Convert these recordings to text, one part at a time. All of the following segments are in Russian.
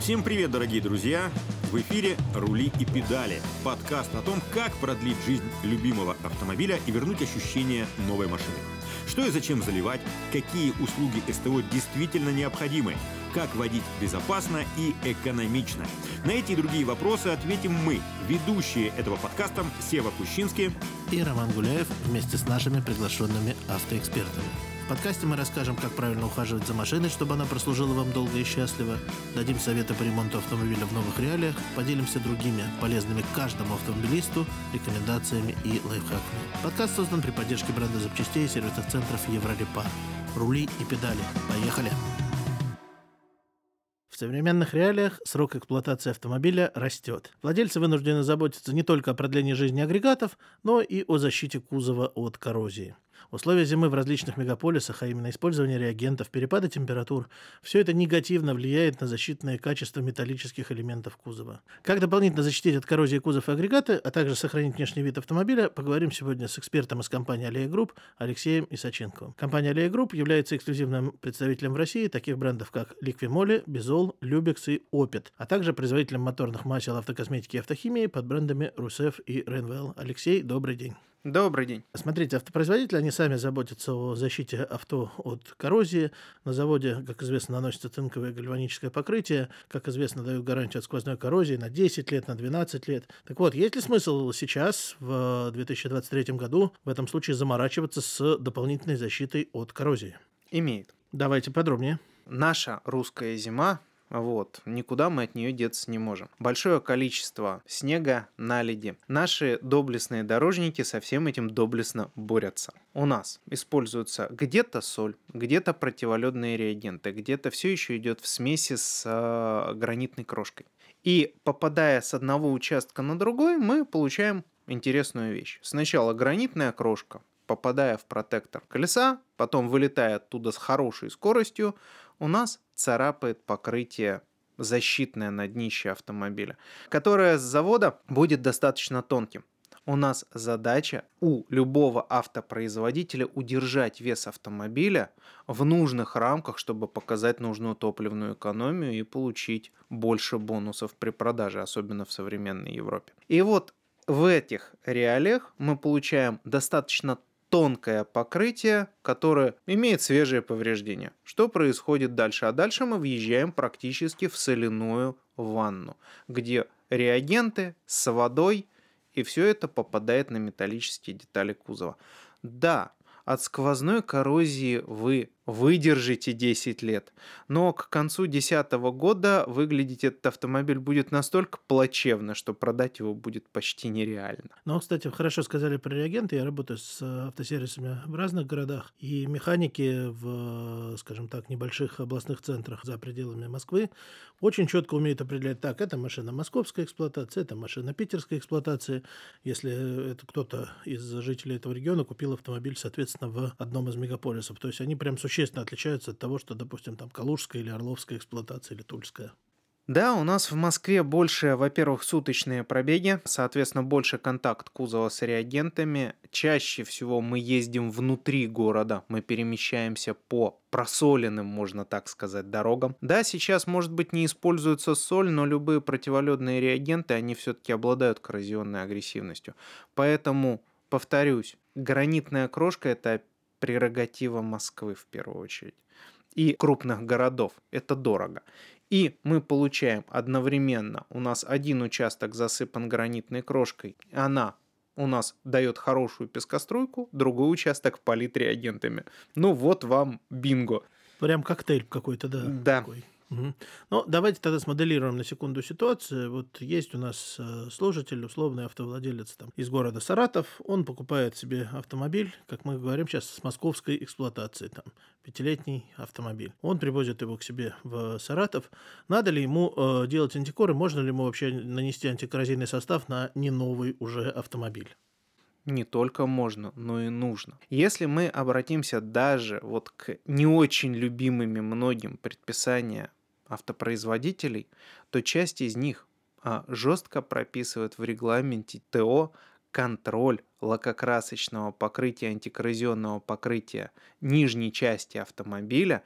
Всем привет, дорогие друзья! В эфире «Рули и педали» – подкаст о том, как продлить жизнь любимого автомобиля и вернуть ощущение новой машины. Что и зачем заливать, какие услуги СТО действительно необходимы, как водить безопасно и экономично. На эти и другие вопросы ответим мы, ведущие этого подкаста Сева Кущинский и Роман Гуляев вместе с нашими приглашенными автоэкспертами. Подкасте мы расскажем, как правильно ухаживать за машиной, чтобы она прослужила вам долго и счастливо, дадим советы по ремонту автомобиля в новых реалиях, поделимся другими полезными каждому автомобилисту рекомендациями и лайфхаками. Подкаст создан при поддержке бренда запчастей и сервисных центров Еврорепар. Рули и педали. Поехали! В современных реалиях срок эксплуатации автомобиля растет. Владельцы вынуждены заботиться не только о продлении жизни агрегатов, но и о защите кузова от коррозии. Условия зимы в различных мегаполисах, а именно использование реагентов, перепады температур, все это негативно влияет на защитные качества металлических элементов кузова. Как дополнительно защитить от коррозии кузов и агрегаты, а также сохранить внешний вид автомобиля, поговорим сегодня с экспертом из компании «Аллея Групп» Алексеем Исаченковым. Компания «Аллея Групп» является эксклюзивным представителем в России таких брендов, как Liqui Moly, Bizol, Lubex и Opet, а также производителем моторных масел автокосметики и автохимии под брендами Ruseff и Renwell. Алексей, добрый день. Добрый день. Смотрите, автопроизводители, они сами заботятся о защите авто от коррозии. На заводе, как известно, наносится цинковое гальваническое покрытие. Как известно, дают гарантию от сквозной коррозии на 10 лет, на 12 лет. Так вот, есть ли смысл сейчас, в 2023 году, в этом случае заморачиваться с дополнительной защитой от коррозии? Имеет. Давайте подробнее. Наша русская зима вот, никуда мы от нее деться не можем. Большое количество снега, наледи. Наши доблестные дорожники со всем этим доблестно борются. У нас используются где-то соль, где-то противоледные реагенты, где-то все еще идет в смеси с э, гранитной крошкой. И попадая с одного участка на другой, мы получаем интересную вещь. Сначала гранитная крошка, попадая в протектор колеса, потом вылетая оттуда с хорошей скоростью, у нас царапает покрытие защитное на днище автомобиля, которое с завода будет достаточно тонким. У нас задача у любого автопроизводителя удержать вес автомобиля в нужных рамках, чтобы показать нужную топливную экономию и получить больше бонусов при продаже, особенно в современной Европе. И вот в этих реалиях мы получаем достаточно тонкое покрытие, которое имеет свежее повреждение. Что происходит дальше? А дальше мы въезжаем практически в соляную ванну, где реагенты с водой, и все это попадает на металлические детали кузова. Да, от сквозной коррозии вы выдержите 10 лет. Но к концу 2010 года выглядеть этот автомобиль будет настолько плачевно, что продать его будет почти нереально. Ну, кстати, хорошо сказали про реагенты. Я работаю с автосервисами в разных городах. И механики в, скажем так, небольших областных центрах за пределами Москвы очень четко умеют определять, так, это машина московской эксплуатации, это машина питерской эксплуатации. Если это кто-то из жителей этого региона купил автомобиль, соответственно, в одном из мегаполисов. То есть они прям существенно существенно отличаются от того, что, допустим, там Калужская или Орловская эксплуатация или Тульская. Да, у нас в Москве больше, во-первых, суточные пробеги, соответственно, больше контакт кузова с реагентами. Чаще всего мы ездим внутри города, мы перемещаемся по просоленным, можно так сказать, дорогам. Да, сейчас, может быть, не используется соль, но любые противоледные реагенты, они все-таки обладают коррозионной агрессивностью. Поэтому, повторюсь, гранитная крошка – это прерогатива Москвы в первую очередь и крупных городов. Это дорого. И мы получаем одновременно, у нас один участок засыпан гранитной крошкой, она у нас дает хорошую пескоструйку, другой участок полит реагентами. Ну вот вам бинго. Прям коктейль какой-то, да. Да. Такой. Угу. Ну, давайте тогда смоделируем на секунду ситуацию. Вот есть у нас э, служитель, условный автовладелец там, из города Саратов. Он покупает себе автомобиль, как мы говорим сейчас, с московской эксплуатацией, там, пятилетний автомобиль. Он привозит его к себе в Саратов. Надо ли ему э, делать антикоры? Можно ли ему вообще нанести антикоррозийный состав на не новый уже автомобиль? не только можно, но и нужно. Если мы обратимся даже вот к не очень любимыми многим предписания автопроизводителей, то часть из них а, жестко прописывает в регламенте ТО контроль лакокрасочного покрытия, антикоррозионного покрытия нижней части автомобиля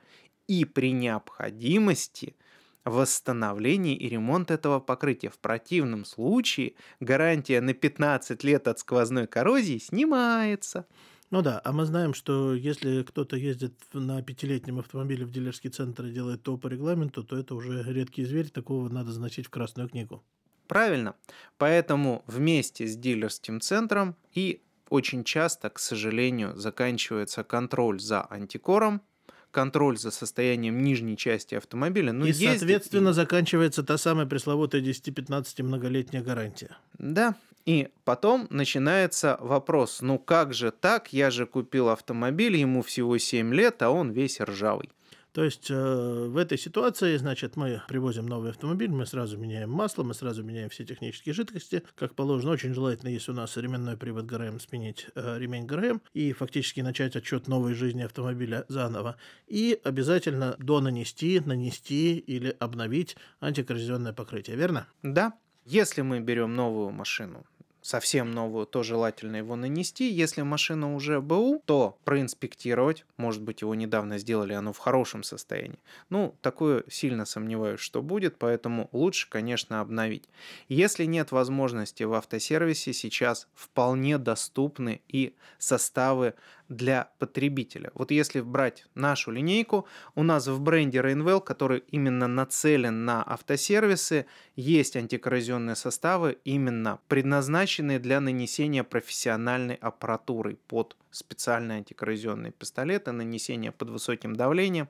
и при необходимости восстановление и ремонт этого покрытия. В противном случае гарантия на 15 лет от сквозной коррозии снимается. Ну да, а мы знаем, что если кто-то ездит на пятилетнем автомобиле в дилерский центр и делает то по регламенту, то это уже редкий зверь, такого надо заносить в Красную книгу. Правильно. Поэтому вместе с дилерским центром и очень часто, к сожалению, заканчивается контроль за антикором, контроль за состоянием нижней части автомобиля. Ну, и, ездит, соответственно, и... заканчивается та самая пресловутая 10-15 многолетняя гарантия. Да, и потом начинается вопрос, ну как же так, я же купил автомобиль, ему всего 7 лет, а он весь ржавый. То есть э, в этой ситуации, значит, мы привозим новый автомобиль, мы сразу меняем масло, мы сразу меняем все технические жидкости, как положено. Очень желательно, если у нас ременной привод ГРМ, сменить э, ремень ГРМ и фактически начать отчет новой жизни автомобиля заново. И обязательно до нанести, нанести или обновить антикоррозионное покрытие, верно? Да. Если мы берем новую машину, совсем новую, то желательно его нанести. Если машина уже БУ, то проинспектировать. Может быть, его недавно сделали, оно в хорошем состоянии. Ну, такое сильно сомневаюсь, что будет, поэтому лучше, конечно, обновить. Если нет возможности в автосервисе, сейчас вполне доступны и составы для потребителя. Вот если брать нашу линейку, у нас в бренде Rainwell, который именно нацелен на автосервисы, есть антикоррозионные составы, именно предназначенные для нанесения профессиональной аппаратуры под специальные антикоррозионные пистолеты, нанесения под высоким давлением.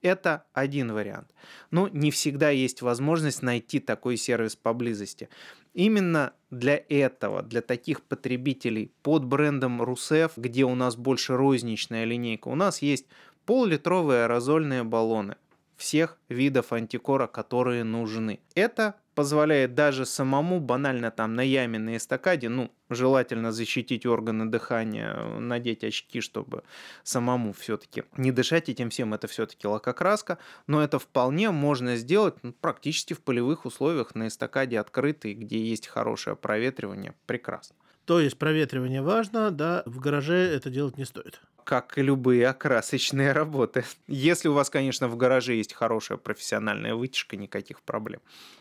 Это один вариант. Но не всегда есть возможность найти такой сервис поблизости. Именно для этого, для таких потребителей под брендом Русеф, где у нас больше розничная линейка, у нас есть пол-литровые аэрозольные баллоны всех видов антикора, которые нужны. Это позволяет даже самому банально там на яме, на эстакаде, ну, желательно защитить органы дыхания, надеть очки, чтобы самому все-таки не дышать этим всем, это все-таки лакокраска, но это вполне можно сделать ну, практически в полевых условиях на эстакаде открытой, где есть хорошее проветривание, прекрасно. То есть проветривание важно, да, в гараже это делать не стоит как и любые окрасочные работы. Если у вас, конечно, в гараже есть хорошая профессиональная вытяжка, никаких проблем.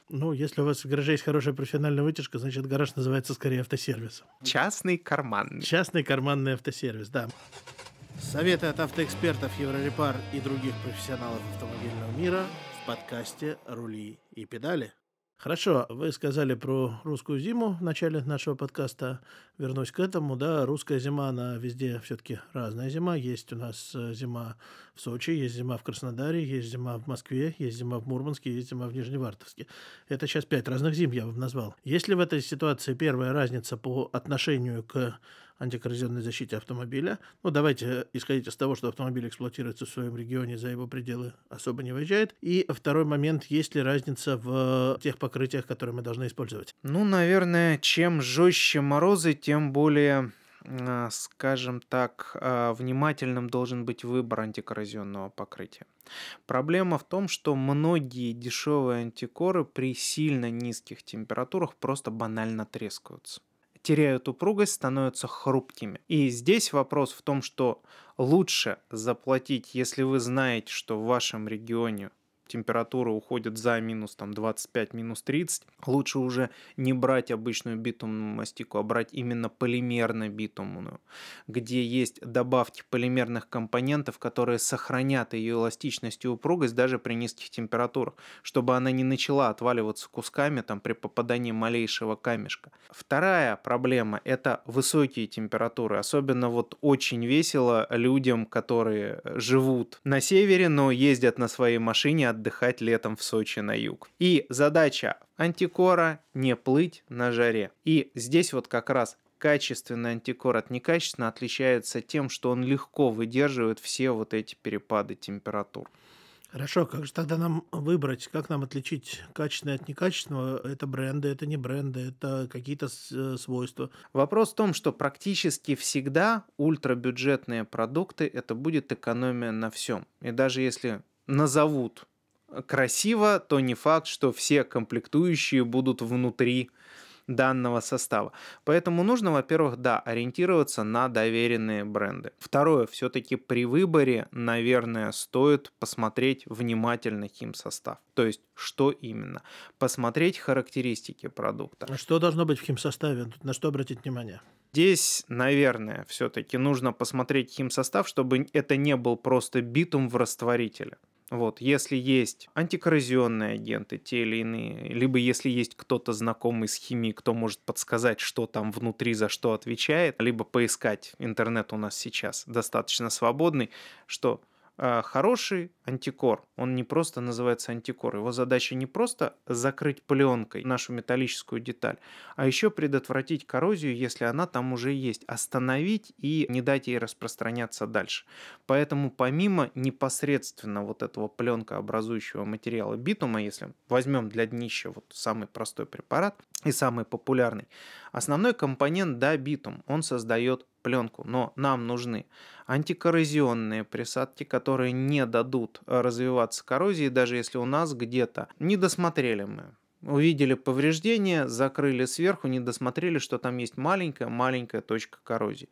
Ну, если у вас в гараже есть хорошая профессиональная вытяжка, значит, гараж называется скорее автосервисом. Частный карманный. Частный карманный автосервис, да. Советы от автоэкспертов Еврорепар и других профессионалов автомобильного мира в подкасте «Рули и педали». Хорошо, вы сказали про русскую зиму в начале нашего подкаста. Вернусь к этому. Да, русская зима, она везде все-таки разная зима. Есть у нас э, зима в Сочи, есть зима в Краснодаре, есть зима в Москве, есть зима в Мурманске, есть зима в Нижневартовске. Это сейчас пять разных зим я вам назвал. Есть ли в этой ситуации первая разница по отношению к антикоррозионной защите автомобиля. Ну, давайте исходить из того, что автомобиль эксплуатируется в своем регионе, за его пределы особо не выезжает. И второй момент, есть ли разница в тех покрытиях, которые мы должны использовать? Ну, наверное, чем жестче морозы, тем более а, скажем так, внимательным должен быть выбор антикоррозионного покрытия. Проблема в том, что многие дешевые антикоры при сильно низких температурах просто банально трескаются теряют упругость, становятся хрупкими. И здесь вопрос в том, что лучше заплатить, если вы знаете, что в вашем регионе температура уходит за минус там 25, минус 30, лучше уже не брать обычную битумную мастику, а брать именно полимерно-битумную, где есть добавки полимерных компонентов, которые сохранят ее эластичность и упругость даже при низких температурах, чтобы она не начала отваливаться кусками там при попадании малейшего камешка. Вторая проблема – это высокие температуры, особенно вот очень весело людям, которые живут на севере, но ездят на своей машине от отдыхать летом в Сочи на юг. И задача антикора не плыть на жаре. И здесь вот как раз качественный антикор от некачественного отличается тем, что он легко выдерживает все вот эти перепады температур. Хорошо, как же тогда нам выбрать, как нам отличить качественное от некачественного? Это бренды, это не бренды, это какие-то э, свойства. Вопрос в том, что практически всегда ультрабюджетные продукты это будет экономия на всем. И даже если назовут красиво, то не факт, что все комплектующие будут внутри данного состава. Поэтому нужно, во-первых, да, ориентироваться на доверенные бренды. Второе, все-таки при выборе, наверное, стоит посмотреть внимательно химсостав. То есть, что именно? Посмотреть характеристики продукта. А что должно быть в химсоставе? На что обратить внимание? Здесь, наверное, все-таки нужно посмотреть химсостав, чтобы это не был просто битум в растворителе. Вот, если есть антикоррозионные агенты, те или иные, либо если есть кто-то знакомый с химией, кто может подсказать, что там внутри, за что отвечает, либо поискать, интернет у нас сейчас достаточно свободный, что хороший антикор, он не просто называется антикор, его задача не просто закрыть пленкой нашу металлическую деталь, а еще предотвратить коррозию, если она там уже есть, остановить и не дать ей распространяться дальше. Поэтому помимо непосредственно вот этого пленка образующего материала битума, если возьмем для днища вот самый простой препарат и самый популярный, основной компонент, да, битум, он создает пленку, но нам нужны антикоррозионные присадки, которые не дадут развиваться коррозии, даже если у нас где-то не досмотрели мы. Увидели повреждение, закрыли сверху, не досмотрели, что там есть маленькая-маленькая точка коррозии.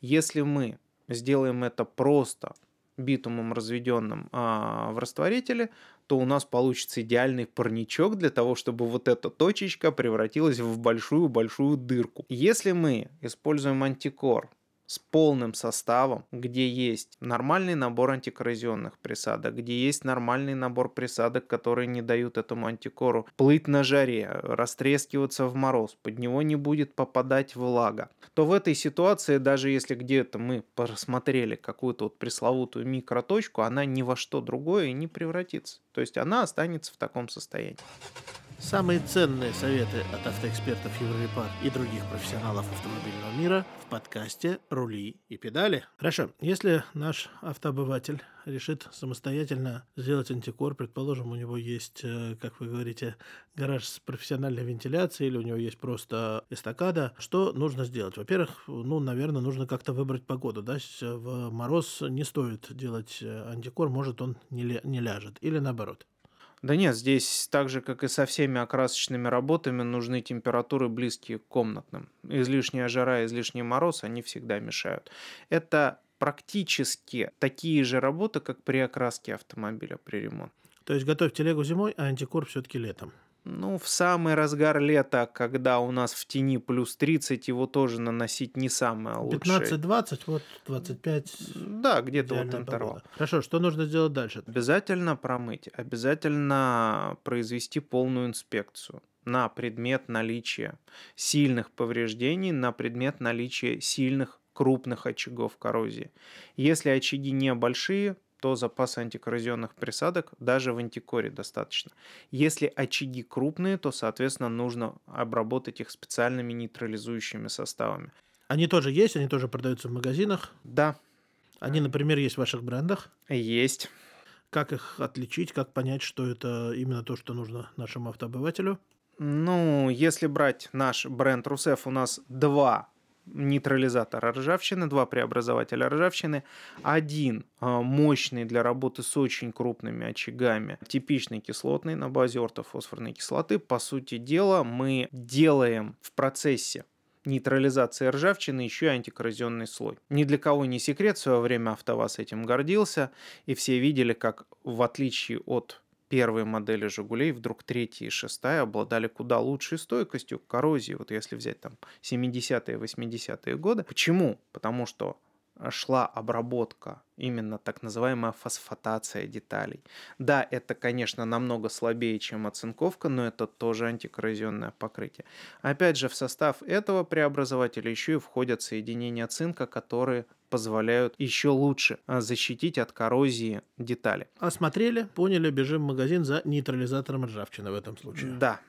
Если мы сделаем это просто битумом разведенным а, в растворителе, то у нас получится идеальный парничок для того, чтобы вот эта точечка превратилась в большую-большую дырку. Если мы используем антикор с полным составом, где есть нормальный набор антикоррозионных присадок, где есть нормальный набор присадок, которые не дают этому антикору плыть на жаре, растрескиваться в мороз, под него не будет попадать влага, то в этой ситуации, даже если где-то мы просмотрели какую-то вот пресловутую микроточку, она ни во что другое не превратится. То есть она останется в таком состоянии. Самые ценные советы от автоэкспертов Еврорепар и других профессионалов автомобильного мира в подкасте «Рули и педали». Хорошо, если наш автообыватель решит самостоятельно сделать антикор, предположим, у него есть, э, как вы говорите, гараж с профессиональной вентиляцией или у него есть просто эстакада, что нужно сделать? Во-первых, ну, наверное, нужно как-то выбрать погоду, да, в мороз не стоит делать э, антикор, может он не, не ляжет, или наоборот. Да нет, здесь так же, как и со всеми окрасочными работами, нужны температуры близкие к комнатным. Излишняя жара, излишний мороз, они всегда мешают. Это практически такие же работы, как при окраске автомобиля при ремонте. То есть готовь телегу зимой, а антикор все-таки летом. Ну, в самый разгар лета, когда у нас в тени плюс 30, его тоже наносить не самое лучшее. 15-20, вот 25. Да, где-то вот интервал. Погода. Хорошо, что нужно сделать дальше? Обязательно промыть, обязательно произвести полную инспекцию на предмет наличия сильных повреждений, на предмет наличия сильных крупных очагов коррозии. Если очаги небольшие, то запас антикоррозионных присадок даже в антикоре достаточно. Если очаги крупные, то, соответственно, нужно обработать их специальными нейтрализующими составами. Они тоже есть, они тоже продаются в магазинах? Да. Они, например, есть в ваших брендах? Есть. Как их отличить, как понять, что это именно то, что нужно нашему автообывателю? Ну, если брать наш бренд Русеф, у нас два нейтрализатора ржавчины, два преобразователя ржавчины, один а, мощный для работы с очень крупными очагами, типичный кислотный на базе ортофосфорной кислоты. По сути дела, мы делаем в процессе нейтрализации ржавчины еще и антикоррозионный слой. Ни для кого не секрет, в свое время АвтоВАЗ этим гордился, и все видели, как в отличие от первые модели «Жигулей», вдруг третья и шестая обладали куда лучшей стойкостью к коррозии. Вот если взять там 70-е, 80-е годы. Почему? Потому что шла обработка, именно так называемая фосфатация деталей. Да, это, конечно, намного слабее, чем оцинковка, но это тоже антикоррозионное покрытие. Опять же, в состав этого преобразователя еще и входят соединения цинка, которые позволяют еще лучше а, защитить от коррозии детали. Осмотрели, поняли, бежим в магазин за нейтрализатором ржавчины в этом случае. Да.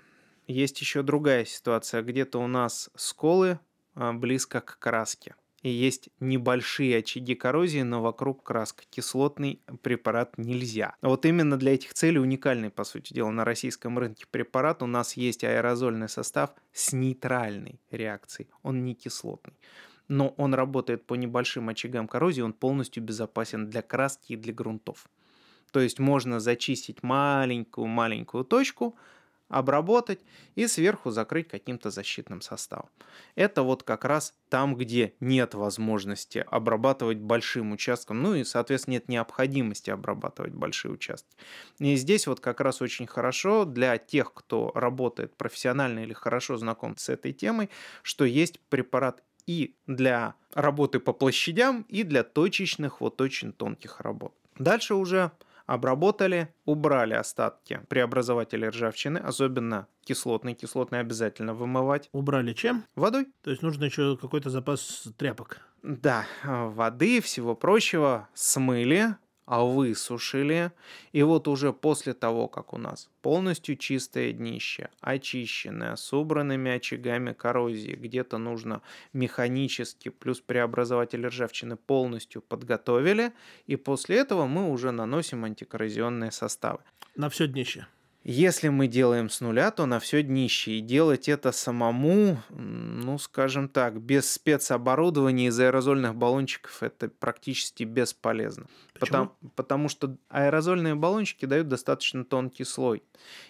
Есть еще другая ситуация. Где-то у нас сколы а, близко к краске и есть небольшие очаги коррозии, но вокруг краска. Кислотный препарат нельзя. Вот именно для этих целей уникальный, по сути дела, на российском рынке препарат. У нас есть аэрозольный состав с нейтральной реакцией. Он не кислотный но он работает по небольшим очагам коррозии, он полностью безопасен для краски и для грунтов. То есть можно зачистить маленькую-маленькую точку, обработать и сверху закрыть каким-то защитным составом. Это вот как раз там, где нет возможности обрабатывать большим участком, ну и, соответственно, нет необходимости обрабатывать большие участки. И здесь вот как раз очень хорошо для тех, кто работает профессионально или хорошо знаком с этой темой, что есть препарат и для работы по площадям, и для точечных, вот очень тонких работ. Дальше уже обработали, убрали остатки преобразователей ржавчины, особенно кислотный. Кислотный обязательно вымывать. Убрали чем? Водой. То есть нужно еще какой-то запас тряпок. Да, воды, всего прочего смыли, а высушили. И вот уже после того, как у нас полностью чистое днище, очищенное, с убранными очагами коррозии, где-то нужно механически плюс преобразователь ржавчины полностью подготовили, и после этого мы уже наносим антикоррозионные составы. На все днище. Если мы делаем с нуля, то на все днище. И делать это самому, ну, скажем так, без спецоборудования из аэрозольных баллончиков это практически бесполезно. Потому, потому что аэрозольные баллончики дают достаточно тонкий слой.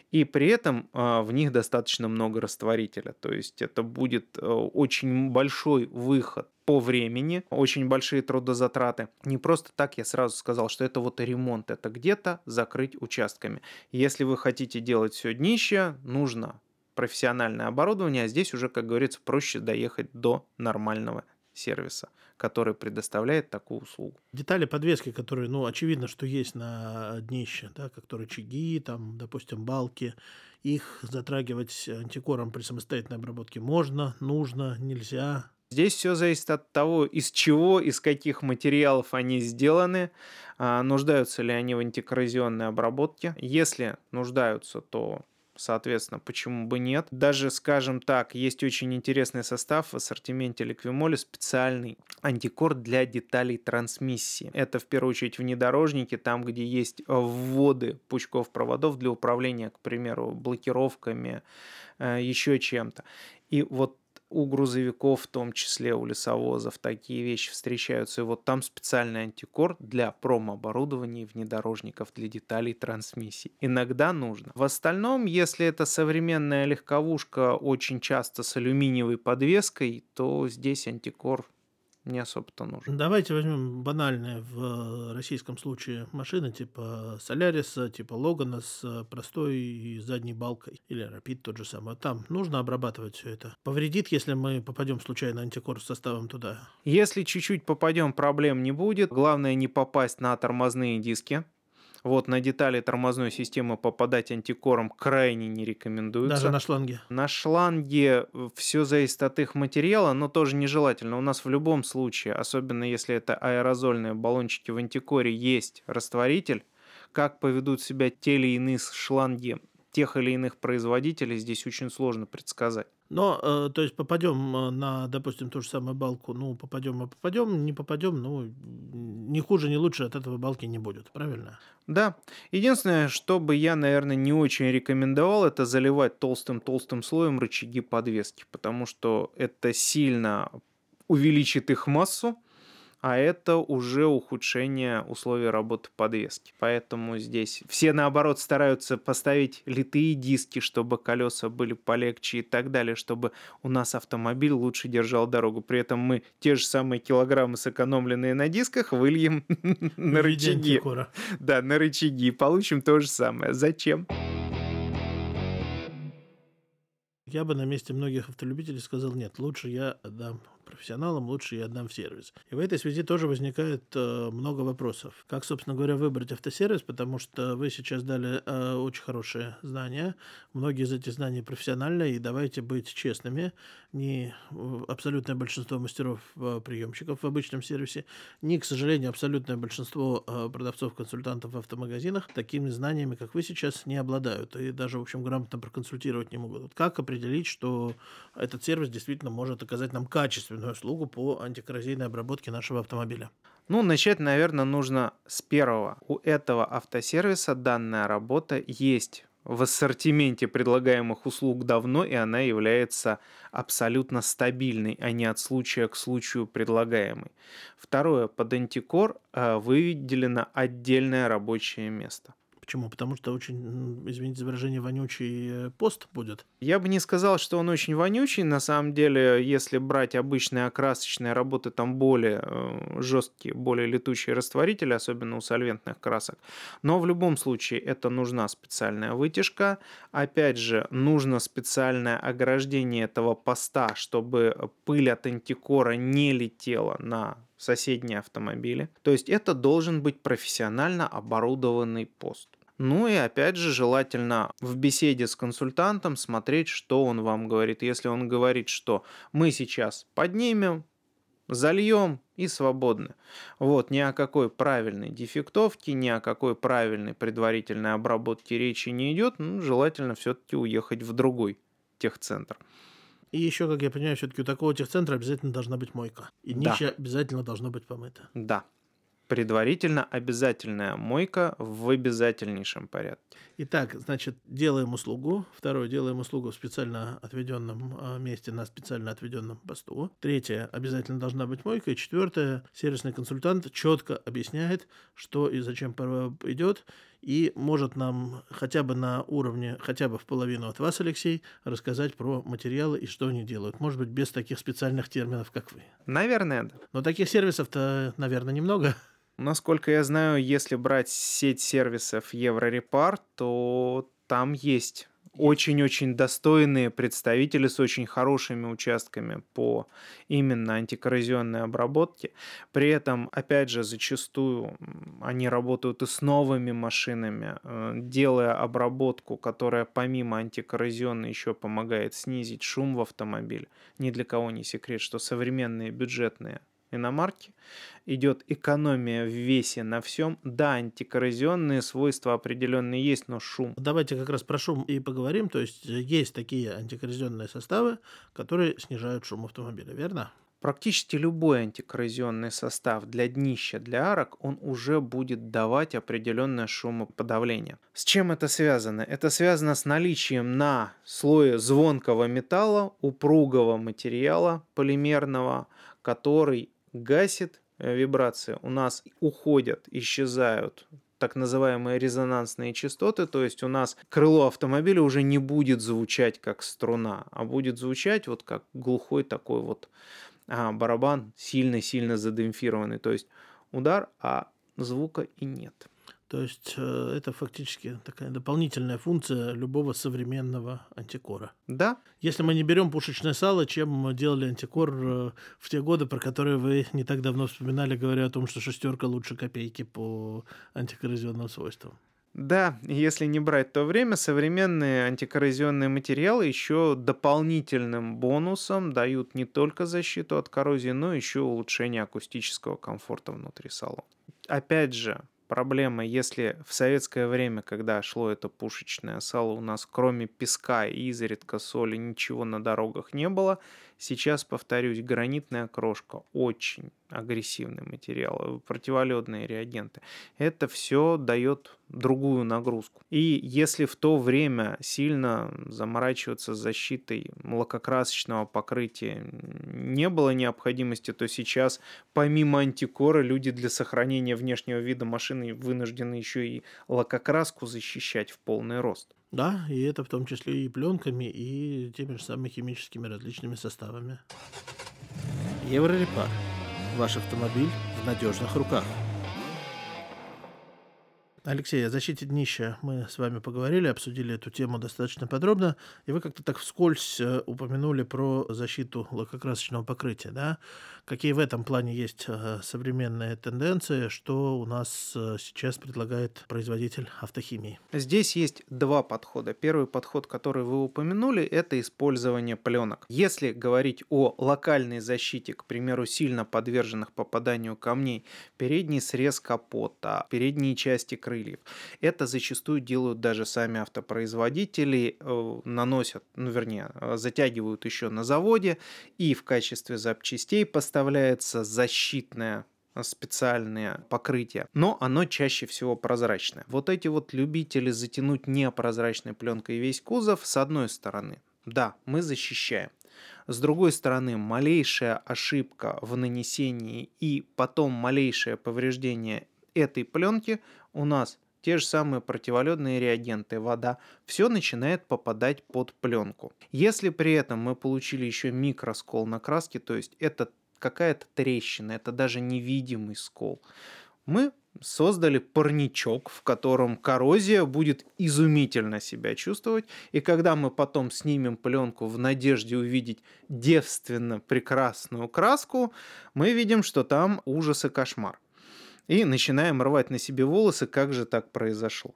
И при этом э, в них достаточно много растворителя. То есть это будет э, очень большой выход по времени, очень большие трудозатраты. Не просто так я сразу сказал, что это вот ремонт, это где-то закрыть участками. Если вы хотите делать все днище, нужно профессиональное оборудование, а здесь уже, как говорится, проще доехать до нормального сервиса, который предоставляет такую услугу. Детали подвески, которые, ну, очевидно, что есть на днище, да, как то рычаги, там, допустим, балки, их затрагивать антикором при самостоятельной обработке можно, нужно, нельзя, Здесь все зависит от того, из чего, из каких материалов они сделаны, а, нуждаются ли они в антикоррозионной обработке. Если нуждаются, то Соответственно, почему бы нет? Даже, скажем так, есть очень интересный состав в ассортименте Liquimoli, специальный антикор для деталей трансмиссии. Это в первую очередь внедорожники, там, где есть вводы пучков проводов для управления, к примеру, блокировками, э, еще чем-то. И вот у грузовиков, в том числе у лесовозов, такие вещи встречаются. И вот там специальный антикор для промоборудования внедорожников, для деталей трансмиссии. Иногда нужно. В остальном, если это современная легковушка, очень часто с алюминиевой подвеской, то здесь антикор не особо-то нужен. Давайте возьмем банальные в э, российском случае машины типа Соляриса, типа Логана с э, простой задней балкой. Или Рапид тот же самый. Там нужно обрабатывать все это. Повредит, если мы попадем случайно антикор с составом туда? Если чуть-чуть попадем, проблем не будет. Главное не попасть на тормозные диски. Вот на детали тормозной системы попадать антикором крайне не рекомендуется. Даже на шланге? На шланге все зависит от их материала, но тоже нежелательно. У нас в любом случае, особенно если это аэрозольные баллончики в антикоре, есть растворитель. Как поведут себя те или иные шланги тех или иных производителей, здесь очень сложно предсказать. Но, э, то есть, попадем э, на, допустим, ту же самую балку, ну, попадем и попадем, не попадем, ну, ни хуже, ни лучше от этого балки не будет, правильно? Да. Единственное, что бы я, наверное, не очень рекомендовал, это заливать толстым-толстым слоем рычаги подвески, потому что это сильно увеличит их массу, а это уже ухудшение условий работы подвески. Поэтому здесь все, наоборот, стараются поставить литые диски, чтобы колеса были полегче и так далее, чтобы у нас автомобиль лучше держал дорогу. При этом мы те же самые килограммы, сэкономленные на дисках, выльем на рычаги. Да, на рычаги и получим то же самое. Зачем? Я бы на месте многих автолюбителей сказал, нет, лучше я отдам профессионалам, лучше я отдам в сервис. И в этой связи тоже возникает э, много вопросов. Как, собственно говоря, выбрать автосервис, потому что вы сейчас дали э, очень хорошие знания. Многие из этих знаний профессиональные, и давайте быть честными. Не абсолютное большинство мастеров э, в обычном сервисе, ни, к сожалению, абсолютное большинство э, продавцов-консультантов в автомагазинах такими знаниями, как вы сейчас, не обладают. И даже, в общем, грамотно проконсультировать не могут. Вот как определить, что этот сервис действительно может оказать нам качественную качественную услугу по антикоррозийной обработке нашего автомобиля? Ну, начать, наверное, нужно с первого. У этого автосервиса данная работа есть в ассортименте предлагаемых услуг давно, и она является абсолютно стабильной, а не от случая к случаю предлагаемой. Второе, под антикор э, выделено отдельное рабочее место. Почему? Потому что очень, извините за выражение, вонючий э, пост будет. Я бы не сказал, что он очень вонючий. На самом деле, если брать обычные окрасочные работы, там более э, жесткие, более летучие растворители, особенно у сольвентных красок. Но в любом случае это нужна специальная вытяжка. Опять же, нужно специальное ограждение этого поста, чтобы пыль от антикора не летела на соседние автомобили. То есть это должен быть профессионально оборудованный пост. Ну и опять же, желательно в беседе с консультантом смотреть, что он вам говорит. Если он говорит, что мы сейчас поднимем, зальем и свободны. Вот, ни о какой правильной дефектовке, ни о какой правильной предварительной обработке речи не идет. Ну, желательно все-таки уехать в другой техцентр. И еще, как я понимаю, все-таки у такого техцентра обязательно должна быть мойка. И Да. обязательно должно быть помыто. Да, предварительно обязательная мойка в обязательнейшем порядке. Итак, значит, делаем услугу. Второе, делаем услугу в специально отведенном э, месте на специально отведенном посту. Третье, обязательно должна быть мойка. И четвертое, сервисный консультант четко объясняет, что и зачем идет, и может нам хотя бы на уровне, хотя бы в половину от вас, Алексей, рассказать про материалы и что они делают. Может быть, без таких специальных терминов, как вы. Наверное, да. Но таких сервисов-то, наверное, немного. Насколько я знаю, если брать сеть сервисов Еврорепар, то там есть очень-очень достойные представители с очень хорошими участками по именно антикоррозионной обработке. При этом, опять же, зачастую они работают и с новыми машинами, э, делая обработку, которая помимо антикоррозионной еще помогает снизить шум в автомобиле. Ни для кого не секрет, что современные бюджетные иномарки идет экономия в весе на всем. Да, антикоррозионные свойства определенные есть, но шум. Давайте как раз про шум и поговорим. То есть э, есть такие антикоррозионные составы, которые снижают шум автомобиля, верно? Практически любой антикоррозионный состав для днища, для арок, он уже будет давать определенное шумоподавление. С чем это связано? Это связано с наличием на слое звонкого металла, упругого материала полимерного, который гасит э, вибрации. У нас уходят, исчезают так называемые резонансные частоты, то есть у нас крыло автомобиля уже не будет звучать как струна, а будет звучать вот как глухой такой вот а, барабан, сильно-сильно задемпфированный, то есть удар, а звука и нет. То есть э, это фактически такая дополнительная функция любого современного антикора. Да, Если мы не берем пушечное сало, чем мы делали антикор э, в те годы, про которые вы не так давно вспоминали, говоря о том, что шестерка лучше копейки по антикоррозионным свойствам. Да, если не брать то время, современные антикоррозионные материалы еще дополнительным бонусом дают не только защиту от коррозии, но еще улучшение акустического комфорта внутри салона. Опять же, проблема, если в советское время, когда шло это пушечное сало, у нас кроме песка и изредка соли ничего на дорогах не было, сейчас, повторюсь, гранитная крошка очень агрессивный материал, противоледные реагенты. Это все дает другую нагрузку. И если в то время сильно заморачиваться защитой лакокрасочного покрытия не было необходимости, то сейчас помимо антикора люди для сохранения внешнего вида машины вынуждены еще и лакокраску защищать в полный рост. Да, и это в том числе и пленками, и теми же самыми химическими различными составами. Еврорепар. Ваш автомобиль в надежных руках. Алексей, о защите днища мы с вами поговорили, обсудили эту тему достаточно подробно, и вы как-то так вскользь э, упомянули про защиту лакокрасочного покрытия, да? Какие в этом плане есть э, современные тенденции, что у нас э, сейчас предлагает производитель автохимии? Здесь есть два подхода. Первый подход, который вы упомянули, это использование пленок. Если говорить о локальной защите, к примеру, сильно подверженных попаданию камней, передний срез капота, передние части крыльев, это зачастую делают даже сами автопроизводители, э, наносят, ну вернее, э, затягивают еще на заводе, и в качестве запчастей поставляется защитная специальное покрытие, но оно чаще всего прозрачное. Вот эти вот любители затянуть непрозрачной пленкой весь кузов, с одной стороны, да, мы защищаем. С другой стороны, малейшая ошибка в нанесении и потом малейшее повреждение этой пленки у нас те же самые противоледные реагенты, вода, все начинает попадать под пленку. Если при этом мы получили еще микроскол на краске, то есть это какая-то трещина, это даже невидимый скол, мы создали парничок, в котором коррозия будет изумительно себя чувствовать. И когда мы потом снимем пленку в надежде увидеть девственно прекрасную краску, мы видим, что там ужас и кошмар. И начинаем рвать на себе волосы, как же так произошло.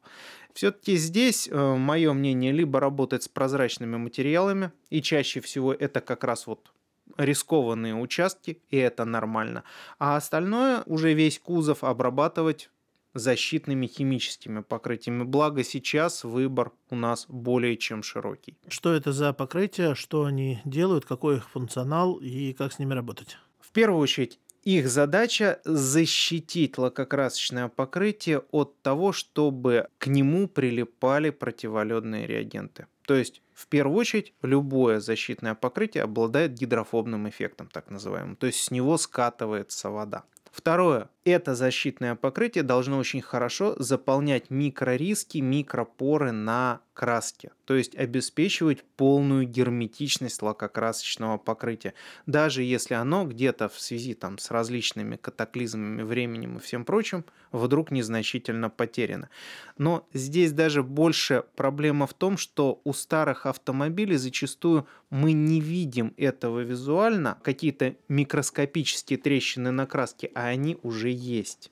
Все-таки здесь, э, мое мнение, либо работать с прозрачными материалами, и чаще всего это как раз вот рискованные участки, и это нормально. А остальное, уже весь кузов обрабатывать защитными химическими покрытиями. Благо сейчас выбор у нас более чем широкий. Что это за покрытие, что они делают, какой их функционал и как с ними работать? В первую очередь, их задача защитить лакокрасочное покрытие от того, чтобы к нему прилипали противоледные реагенты. То есть в первую очередь, любое защитное покрытие обладает гидрофобным эффектом, так называемым. То есть с него скатывается вода. Второе. Это защитное покрытие должно очень хорошо заполнять микрориски, микропоры на краске. То есть обеспечивать полную герметичность лакокрасочного покрытия. Даже если оно где-то в связи там, с различными катаклизмами, временем и всем прочим вдруг незначительно потеряно. Но здесь даже больше проблема в том, что у старых автомобилей зачастую мы не видим этого визуально, какие-то микроскопические трещины на краске, а они уже есть.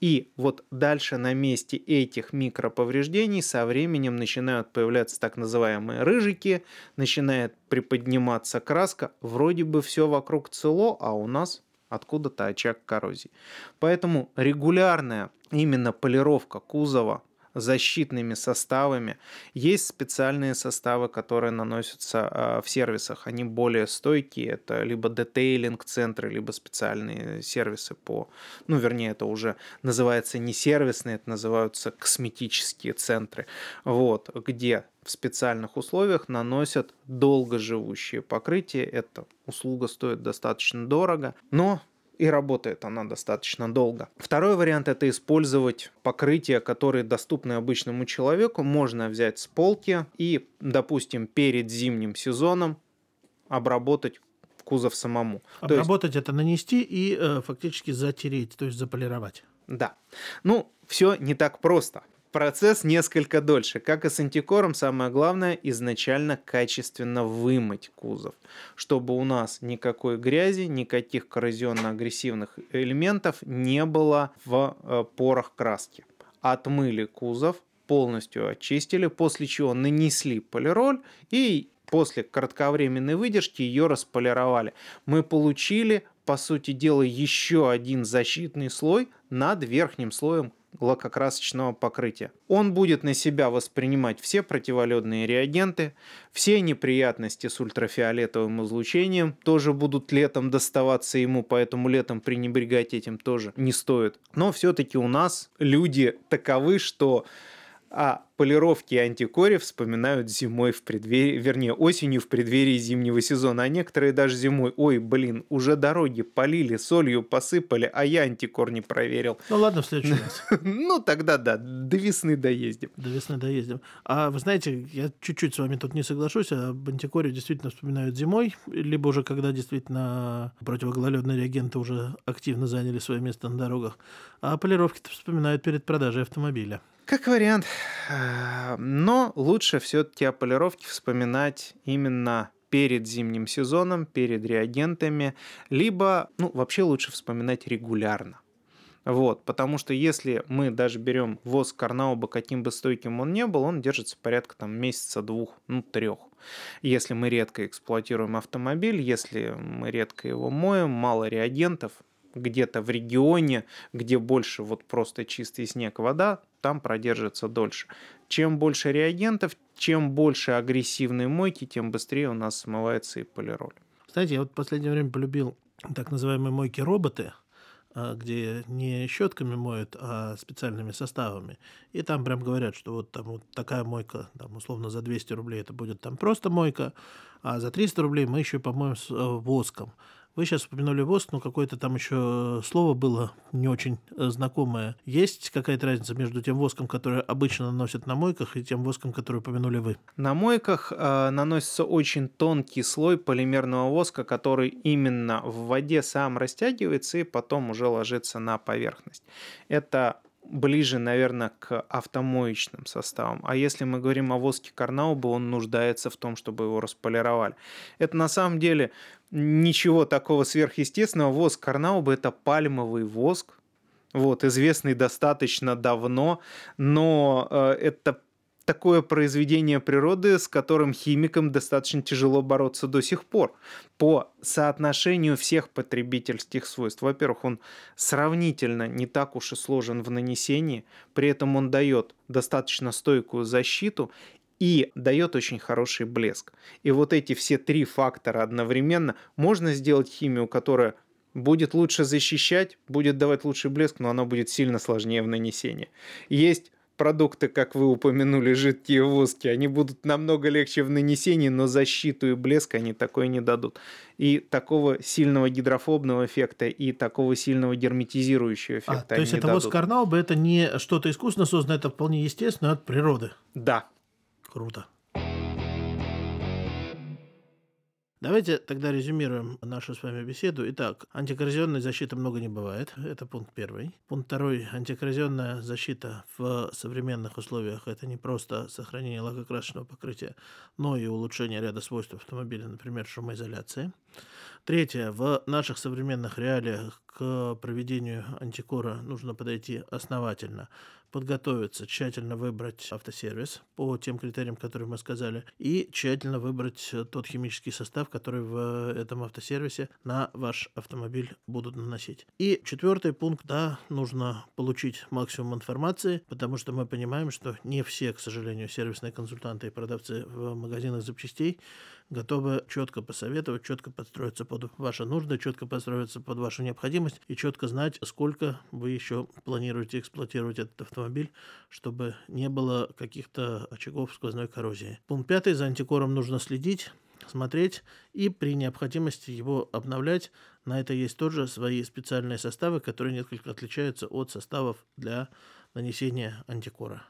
И вот дальше на месте этих микроповреждений со временем начинают появляться так называемые рыжики, начинает приподниматься краска, вроде бы все вокруг цело, а у нас откуда-то очаг коррозии. Поэтому регулярная именно полировка кузова защитными составами. Есть специальные составы, которые наносятся а, в сервисах. Они более стойкие. Это либо детейлинг-центры, либо специальные сервисы по... Ну, вернее, это уже называется не сервисные, это называются косметические центры. Вот, где в специальных условиях наносят долгоживущие покрытия. Эта услуга стоит достаточно дорого, но и работает она достаточно долго. Второй вариант это использовать покрытия, которые доступны обычному человеку. Можно взять с полки и, допустим, перед зимним сезоном обработать кузов самому. Обработать есть... это нанести и э, фактически затереть, то есть заполировать. Да. Ну, все не так просто. Процесс несколько дольше. Как и с антикором, самое главное изначально качественно вымыть кузов, чтобы у нас никакой грязи, никаких коррозионно-агрессивных элементов не было в э, порах краски. Отмыли кузов, полностью очистили, после чего нанесли полироль и после кратковременной выдержки ее располировали. Мы получили, по сути дела, еще один защитный слой над верхним слоем лакокрасочного покрытия. Он будет на себя воспринимать все противоледные реагенты, все неприятности с ультрафиолетовым излучением тоже будут летом доставаться ему, поэтому летом пренебрегать этим тоже не стоит. Но все-таки у нас люди таковы, что а полировки антикори вспоминают зимой в преддверии, вернее, осенью в преддверии зимнего сезона, а некоторые даже зимой, ой, блин, уже дороги полили, солью посыпали, а я антикор не проверил. Ну ладно, в следующий раз. Ну тогда да, до весны доездим. До весны доездим. А вы знаете, я чуть-чуть с вами тут не соглашусь, а об антикоре действительно вспоминают зимой, либо уже когда действительно противогололедные реагенты уже активно заняли свое место на дорогах, а полировки-то вспоминают перед продажей автомобиля. Как вариант. Но лучше все-таки о полировке вспоминать именно перед зимним сезоном, перед реагентами, либо, ну, вообще лучше вспоминать регулярно. Вот, потому что если мы даже берем воск Карнауба, каким бы стойким он не был, он держится порядка там месяца двух, ну трех. Если мы редко эксплуатируем автомобиль, если мы редко его моем, мало реагентов, где-то в регионе, где больше вот просто чистый снег, вода, там продержится дольше. Чем больше реагентов, чем больше агрессивной мойки, тем быстрее у нас смывается и полироль. Знаете, я вот в последнее время полюбил так называемые мойки-роботы, а, где не щетками моют, а специальными составами. И там прям говорят, что вот там вот такая мойка, там условно за 200 рублей это будет там просто мойка, а за 300 рублей мы еще помоем с э, воском. Вы сейчас упомянули воск, но какое-то там еще слово было не очень э, знакомое. Есть какая-то разница между тем воском, который обычно наносят на мойках, и тем воском, который упомянули вы? На мойках э, наносится очень тонкий слой полимерного воска, который именно в воде сам растягивается и потом уже ложится на поверхность. Это ближе, наверное, к автомоечным составам. А если мы говорим о воске Карнауба, он нуждается в том, чтобы его располировали. Это на самом деле ничего такого сверхъестественного. Воск Карнауба – это пальмовый воск, вот, известный достаточно давно, но э, это такое произведение природы, с которым химикам достаточно тяжело бороться до сих пор. По соотношению всех потребительских свойств. Во-первых, он сравнительно не так уж и сложен в нанесении, при этом он дает достаточно стойкую защиту и дает очень хороший блеск. И вот эти все три фактора одновременно можно сделать химию, которая будет лучше защищать, будет давать лучший блеск, но она будет сильно сложнее в нанесении. Есть продукты, как вы упомянули, жидкие воски, они будут намного легче в нанесении, но защиту и блеск они такой не дадут. И такого сильного гидрофобного эффекта и такого сильного герметизирующего эффекта а, То есть это воск Карнауба, это не что-то искусственно созданное, это вполне естественно от природы? Да. Круто. Давайте тогда резюмируем нашу с вами беседу. Итак, антикоррозионной защиты много не бывает. Это пункт первый. Пункт второй. Антикоррозионная защита в современных условиях – это не просто сохранение лакокрасочного покрытия, но и улучшение ряда свойств автомобиля, например, шумоизоляции. Третье. В наших современных реалиях к проведению антикора нужно подойти основательно подготовиться, тщательно выбрать автосервис по тем критериям, которые мы сказали, и тщательно выбрать тот химический состав, который в этом автосервисе на ваш автомобиль будут наносить. И четвертый пункт, да, нужно получить максимум информации, потому что мы понимаем, что не все, к сожалению, сервисные консультанты и продавцы в магазинах запчастей готовы четко посоветовать, четко подстроиться под ваши нужды, четко подстроиться под вашу необходимость и четко знать, сколько вы еще планируете эксплуатировать этот автомобиль, чтобы не было каких-то очагов сквозной коррозии. Пункт пятый. За антикором нужно следить, смотреть и при необходимости его обновлять. На это есть тоже свои специальные составы, которые несколько отличаются от составов для нанесения антикора.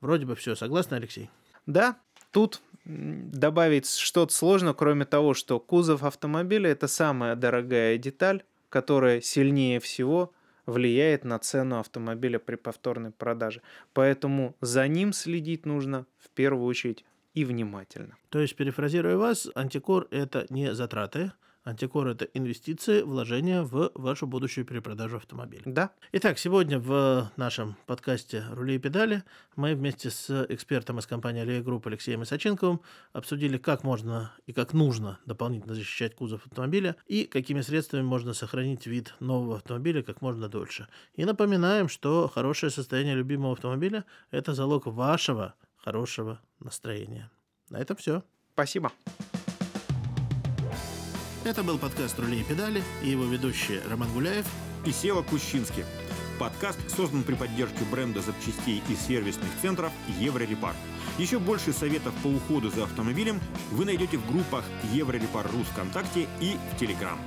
Вроде бы все. Согласны, Алексей? Да, тут добавить что-то сложно, кроме того, что кузов автомобиля – это самая дорогая деталь, которая сильнее всего влияет на цену автомобиля при повторной продаже. Поэтому за ним следить нужно в первую очередь и внимательно. То есть, перефразируя вас, антикор – это не затраты, Антикор – это инвестиции, вложения в вашу будущую перепродажу автомобиля. Да. Итак, сегодня в нашем подкасте «Рули и педали» мы вместе с экспертом из компании «Аллея Групп» Алексеем Исаченковым обсудили, как можно и как нужно дополнительно защищать кузов автомобиля и какими средствами можно сохранить вид нового автомобиля как можно дольше. И напоминаем, что хорошее состояние любимого автомобиля – это залог вашего хорошего настроения. На этом все. Спасибо. Это был подкаст «Рули и педали» и его ведущие Роман Гуляев и Сева Кущинский. Подкаст создан при поддержке бренда запчастей и сервисных центров «Еврорепар». Еще больше советов по уходу за автомобилем вы найдете в группах «Еврорепар.ру» ВКонтакте и в Телеграм.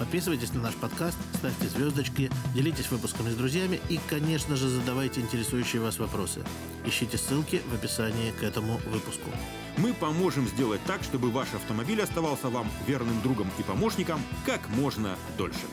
Подписывайтесь на наш подкаст, ставьте звездочки, делитесь выпусками с друзьями и, конечно же, задавайте интересующие вас вопросы. Ищите ссылки в описании к этому выпуску. Мы поможем сделать так, чтобы ваш автомобиль оставался вам верным другом и помощником как можно дольше.